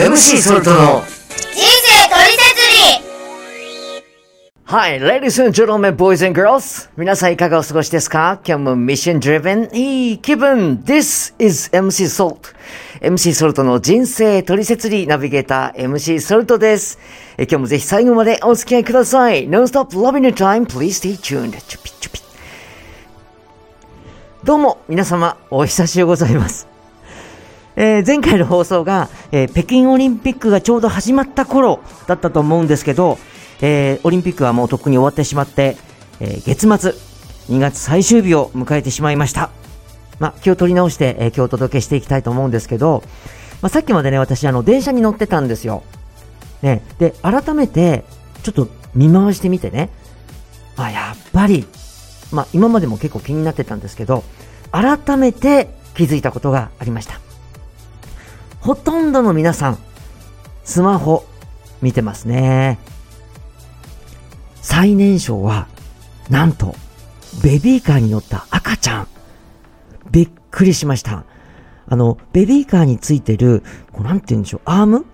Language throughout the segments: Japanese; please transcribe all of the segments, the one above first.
MC ソルトの人生トリセツリ Hi, ladies and gentlemen, boys and girls. 皆さんいかがお過ごしですか？今日もミッション driven いい気分 This is MC Salt. MC ソルトの人生トリセツリーナビゲーター MC ソルトです。え今日もぜひ最後までお付き合いください。Non-stop loving your time. Please stay tuned. チュピチュピどうも、皆様、お久しゅうございます。えー前回の放送が、えー北京オリンピックがちょうど始まった頃だったと思うんですけど、えーオリンピックはもうとっくに終わってしまって、え月末、2月最終日を迎えてしまいました。まあ、気を取り直して、え今日お届けしていきたいと思うんですけど、まあ、さっきまでね、私、あの、電車に乗ってたんですよ。ね、で、改めて、ちょっと見回してみてね、あ、やっぱり、まあ、今までも結構気になってたんですけど、改めて気づいたことがありました。ほとんどの皆さん、スマホ見てますね。最年少は、なんと、ベビーカーに乗った赤ちゃん。びっくりしました。あの、ベビーカーについてる、こうなんて言うんでしょう、アームっ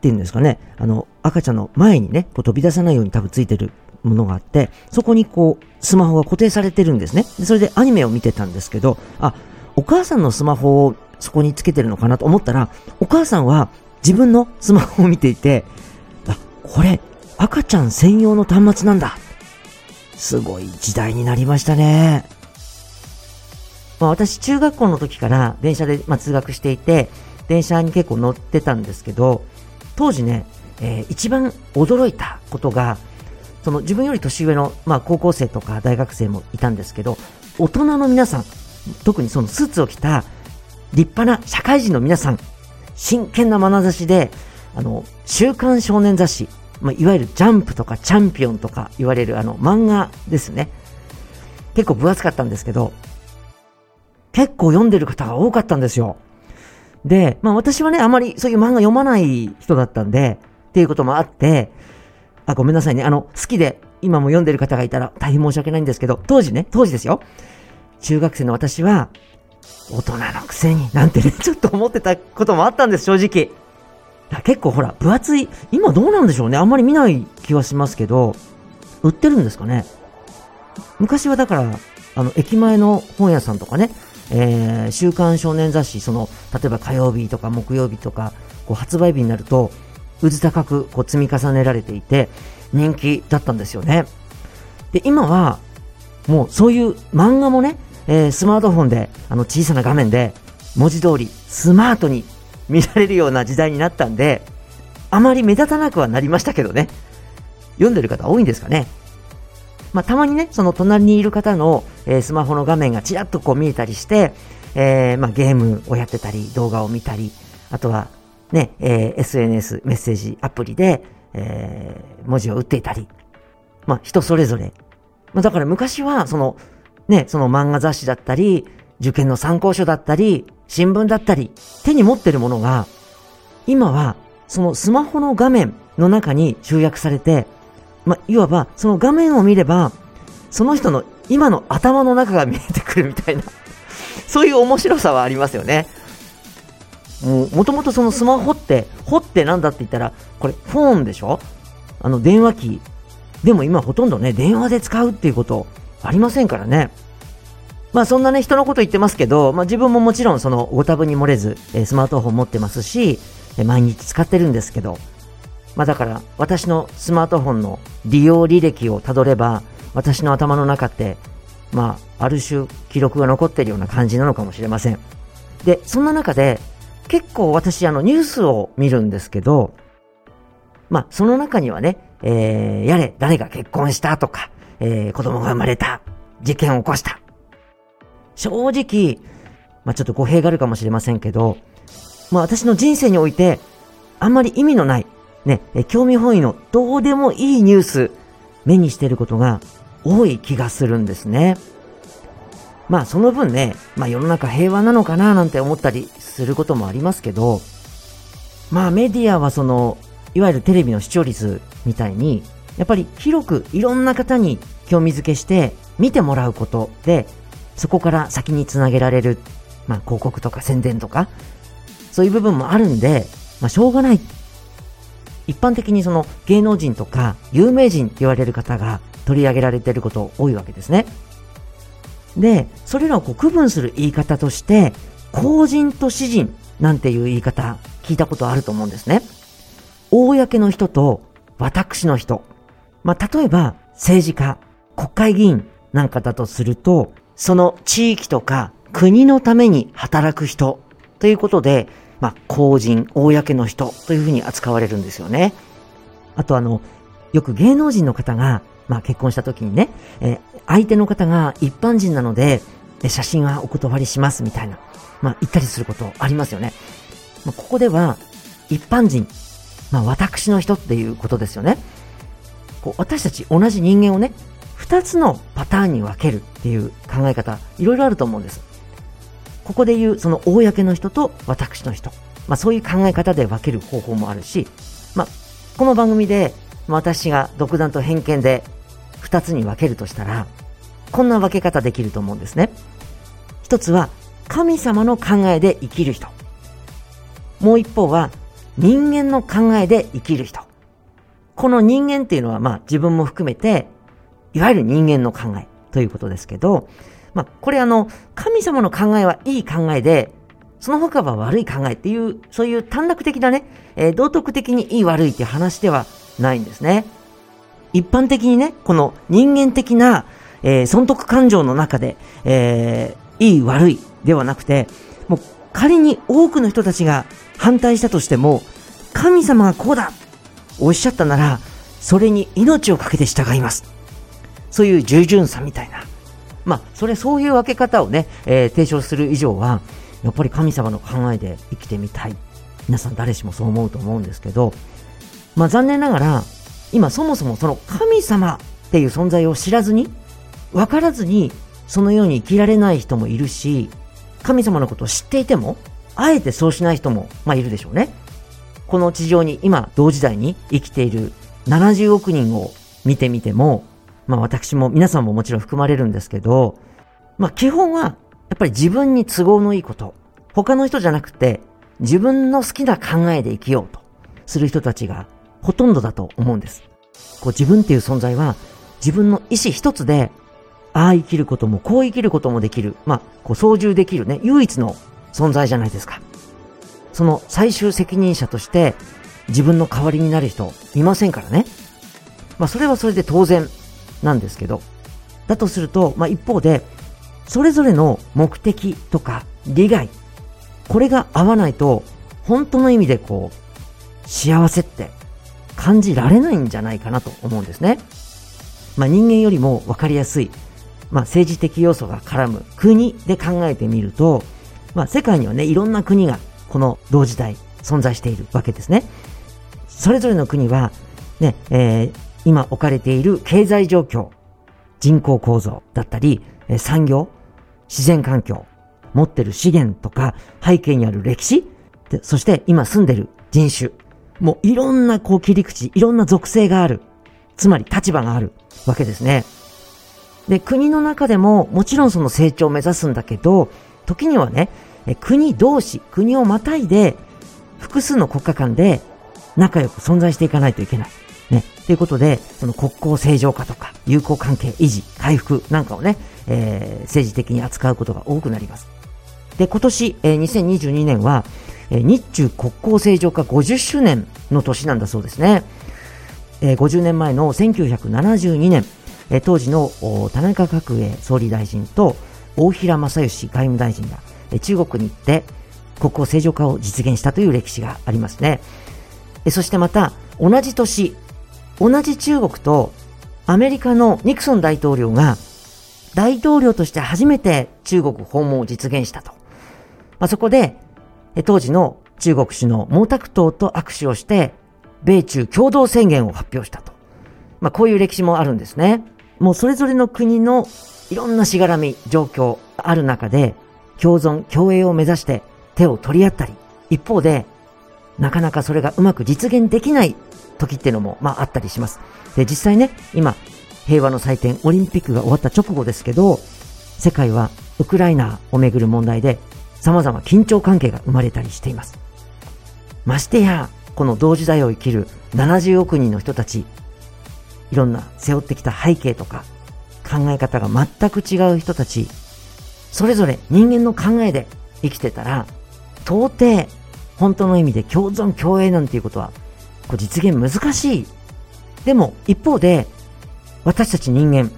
ていうんですかね。あの、赤ちゃんの前にね、こう飛び出さないように多分ついてるものがあって、そこにこう、スマホが固定されてるんですね。それでアニメを見てたんですけど、あ、お母さんのスマホをそこにつけてるのかなと思ったら、お母さんは自分のスマホを見ていて、あ、これ、赤ちゃん専用の端末なんだ。すごい時代になりましたね。まあ私、中学校の時から電車で、まあ、通学していて、電車に結構乗ってたんですけど、当時ね、えー一番驚いたことが、その自分より年上の、まあ、高校生とか大学生もいたんですけど、大人の皆さん、特にそのスーツを着た立派な社会人の皆さん、真剣な眼差しで、あの、週刊少年雑誌、まあ、いわゆるジャンプとかチャンピオンとか言われるあの漫画ですね。結構分厚かったんですけど、結構読んでる方が多かったんですよ。で、まあ私はね、あまりそういう漫画読まない人だったんで、っていうこともあって、あ、ごめんなさいね。あの、好きで今も読んでる方がいたら大変申し訳ないんですけど、当時ね、当時ですよ。中学生の私は、大人のくせになんてね、ちょっと思ってたこともあったんです、正直。結構ほら、分厚い、今どうなんでしょうね。あんまり見ない気はしますけど、売ってるんですかね。昔はだから、あの、駅前の本屋さんとかね、えー、週刊少年雑誌、その、例えば火曜日とか木曜日とか、こう発売日になると、うず高くこう積み重ねられていて、人気だったんですよね。で、今は、もうそういう漫画もね、えースマートフォンで、あの小さな画面で、文字通りスマートに見られるような時代になったんで、あまり目立たなくはなりましたけどね。読んでる方多いんですかね。まあ、たまにね、その隣にいる方の、えースマホの画面がちらっとこう見えたりして、えーまあ、ゲームをやってたり、動画を見たり、あとは、ね、えー SNS、メッセージアプリで、えー文字を打っていたり、まあ、人それぞれ。まあ、だから昔は、その、ね、その漫画雑誌だったり、受験の参考書だったり、新聞だったり、手に持ってるものが、今は、そのスマホの画面の中に集約されて、ま、いわば、その画面を見れば、その人の今の頭の中が見えてくるみたいな、そういう面白さはありますよね。もう、もともとそのスマホって、ホってなんだって言ったら、これ、フォンでしょ？あの、電話機。でも今ほとんどね、電話で使うっていうこと、ありませんからね。まあそんなね、人のこと言ってますけど、まあ自分ももちろんそのご多分に漏れず、えスマートフォン持ってますし、え毎日使ってるんですけど、まあだから私のスマートフォンの利用履歴をたどれば、私の頭の中って、まあある種記録が残ってるような感じなのかもしれません。で、そんな中で、結構私あのニュースを見るんですけど、まあその中にはね、えー、やれ、誰が結婚したとか、えー、子供が生まれた、事件を起こした。正直、まあちょっと語弊があるかもしれませんけど、まあ私の人生において、あんまり意味のない、ね、興味本位のどうでもいいニュース、目にしてることが多い気がするんですね。まあその分ね、まあ世の中平和なのかななんて思ったりすることもありますけど、まあメディアはその、いわゆるテレビの視聴率みたいに、やっぱり広くいろんな方に興味づけして見てもらうことで、そこから先につなげられる、まあ広告とか宣伝とか、そういう部分もあるんで、まあ、しょうがない。一般的にその芸能人とか有名人って言われる方が取り上げられていること多いわけですね。で、それらをこう区分する言い方として、公人と私人なんていう言い方聞いたことあると思うんですね。公の人と私の人。まあ、例えば政治家、国会議員なんかだとすると、その地域とか国のために働く人ということで、まあ、公人、公の人というふうに扱われるんですよね。あとあの、よく芸能人の方が、まあ、結婚した時にね、えー、相手の方が一般人なので、写真はお断りしますみたいな、まあ、言ったりすることありますよね。まあ、ここでは、一般人、まあ、私の人っていうことですよね。こう私たち同じ人間をね、二つのパターンに分けるっていう考え方、いろいろあると思うんです。ここで言う、その公の人と私の人。まあそういう考え方で分ける方法もあるし、まあ、この番組で私が独断と偏見で二つに分けるとしたら、こんな分け方できると思うんですね。一つは、神様の考えで生きる人。もう一方は、人間の考えで生きる人。この人間っていうのは、まあ自分も含めて、いわゆる人間の考えということですけど、まあ、これあの、神様の考えはいい考えで、その他は悪い考えっていう、そういう短絡的なね、えー、道徳的にいい悪いっていう話ではないんですね。一般的にね、この人間的な、えー、損得感情の中で、えー、いい悪いではなくて、もう仮に多くの人たちが反対したとしても、神様がこうだおっしゃったなら、それに命を懸けて従います。そういう従順さみたいな。まあ、それ、そういう分け方をね、えー、提唱する以上は、やっぱり神様の考えで生きてみたい。皆さん誰しもそう思うと思うんですけど、まあ残念ながら、今そもそもその神様っていう存在を知らずに、分からずに、そのように生きられない人もいるし、神様のことを知っていても、あえてそうしない人も、まあいるでしょうね。この地上に今、同時代に生きている70億人を見てみても、まあ私も皆さんももちろん含まれるんですけど、まあ基本はやっぱり自分に都合のいいこと、他の人じゃなくて自分の好きな考えで生きようとする人たちがほとんどだと思うんです。こう自分っていう存在は自分の意志一つでああ生きることもこう生きることもできる、まあこう操縦できるね、唯一の存在じゃないですか。その最終責任者として自分の代わりになる人いませんからね。まあそれはそれで当然なんですけど、だとすると、まあ、一方で、それぞれの目的とか利害、これが合わないと、本当の意味でこう、幸せって感じられないんじゃないかなと思うんですね。まあ、人間よりも分かりやすい、まあ、政治的要素が絡む国で考えてみると、まあ、世界にはね、いろんな国がこの同時代存在しているわけですね。それぞれの国は、ね、えー、今置かれている経済状況、人口構造だったり、産業、自然環境、持ってる資源とか背景にある歴史、そして今住んでる人種、もういろんなこう切り口、いろんな属性がある。つまり立場があるわけですね。で、国の中でももちろんその成長を目指すんだけど、時にはね、国同士、国をまたいで複数の国家間で仲良く存在していかないといけない。ね。ということで、その国交正常化とか、友好関係維持、回復なんかをね、えー、政治的に扱うことが多くなります。で、今年、えー、2022年は、えー、日中国交正常化50周年の年なんだそうですね。えー、50年前の1972年、えー、当時の田中角栄総理大臣と大平正義外務大臣が、中国に行って国交正常化を実現したという歴史がありますね。そしてまた、同じ年、同じ中国とアメリカのニクソン大統領が大統領として初めて中国訪問を実現したと。まあ、そこで、当時の中国首脳毛沢東と握手をして、米中共同宣言を発表したと。まあ、こういう歴史もあるんですね。もうそれぞれの国のいろんなしがらみ、状況ある中で、共存、共栄を目指して手を取り合ったり、一方で、なかなかそれがうまく実現できない時っていうのも、まああったりします。で、実際ね、今、平和の祭典、オリンピックが終わった直後ですけど、世界はウクライナをめぐる問題で、様々緊張関係が生まれたりしています。ましてや、この同時代を生きる70億人の人たち、いろんな背負ってきた背景とか考え方が全く違う人たち、それぞれ人間の考えで生きてたら、到底本当の意味で共存共栄なんていうことは、こう実現難しい。でも一方で、私たち人間、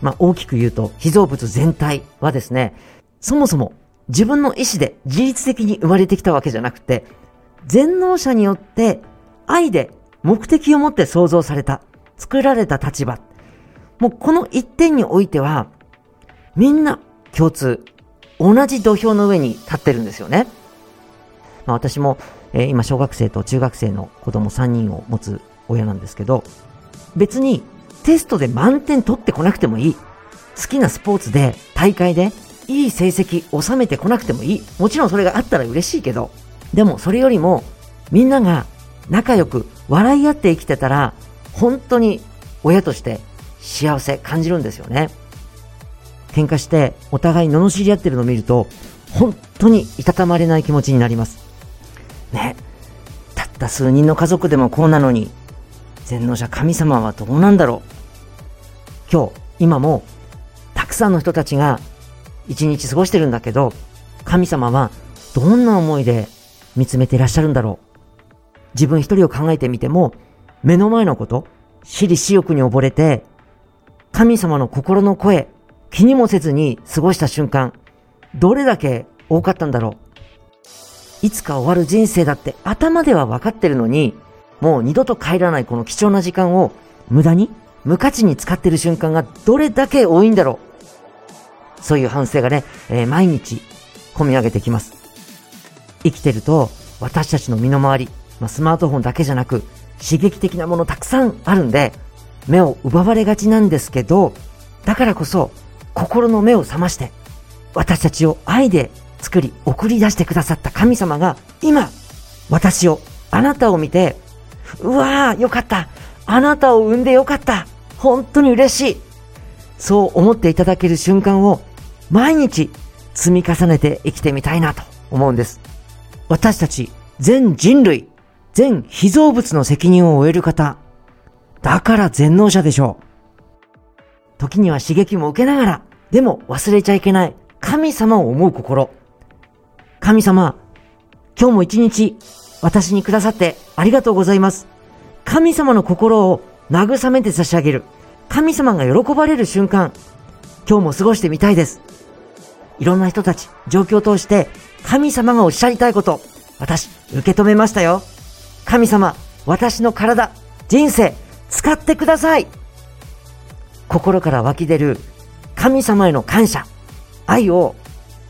まあ大きく言うと被造物全体はですね、そもそも自分の意志で自律的に生まれてきたわけじゃなくて、全能者によって愛で目的を持って創造された、作られた立場。もうこの一点においては、みんな共通、同じ土俵の上に立ってるんですよね。まあ、私も、えー、今小学生と中学生の子供3人を持つ親なんですけど、別にテストで満点取ってこなくてもいい。好きなスポーツで、大会で、いい成績収めてこなくてもいい。もちろんそれがあったら嬉しいけど、でもそれよりも、みんなが仲良く笑い合って生きてたら、本当に親として幸せ感じるんですよね。喧嘩してお互い罵り合ってるのを見ると、本当にいたたまれない気持ちになります。ね。たった数人の家族でもこうなのに、全能者神様はどうなんだろう。今日、今も、たくさんの人たちが一日過ごしてるんだけど、神様はどんな思いで見つめていらっしゃるんだろう。自分一人を考えてみても、目の前のこと、私利私欲に溺れて、神様の心の声、気にもせずに過ごした瞬間、どれだけ多かったんだろう。いつか終わる人生だって頭では分かってるのに、もう二度と帰らないこの貴重な時間を無駄に、無価値に使ってる瞬間がどれだけ多いんだろう。そういう反省がね、えー、毎日込み上げてきます。生きてると私たちの身の回り、まあ、スマートフォンだけじゃなく刺激的なものたくさんあるんで、目を奪われがちなんですけど、だからこそ心の目を覚まして、私たちを愛で作り、送り出してくださった神様が、今、私を、あなたを見て、うわー、よかった。あなたを産んでよかった。本当に嬉しい。そう思っていただける瞬間を、毎日積み重ねて生きてみたいなと思うんです。私たち、全人類、全被造物の責任を負える方、だから全能者でしょう。時には刺激も受けながら、でも忘れちゃいけない神様を思う心。神様、今日も一日私にくださってありがとうございます。神様の心を慰めて差し上げる。神様が喜ばれる瞬間、今日も過ごしてみたいです。いろんな人たち、状況を通して神様がおっしゃりたいこと、私、受け止めましたよ。神様、私の体、人生、使ってください。心から湧き出る神様への感謝、愛を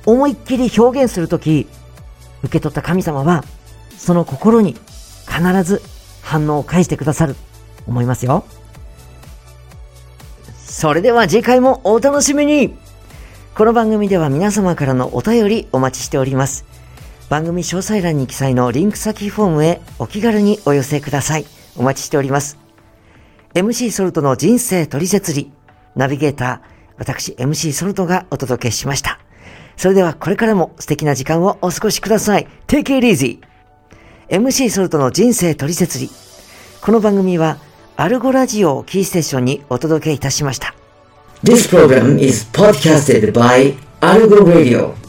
思いっきり表現するとき、受け取った神様は、その心に必ず反応を返してくださる、思いますよ。それでは次回もお楽しみにこの番組では皆様からのお便りお待ちしております。番組詳細欄に記載のリンク先フォームへお気軽にお寄せください。お待ちしております。MC ソルトの人生取説理、ナビゲーター、私 MC ソルトがお届けしました。それではこれからも素敵な時間をお過ごしください。Take it easy! MC ソルトの人生取説理。この番組はアルゴラジオをキーステーションにお届けいたしました。This program is podcasted by Algo Radio.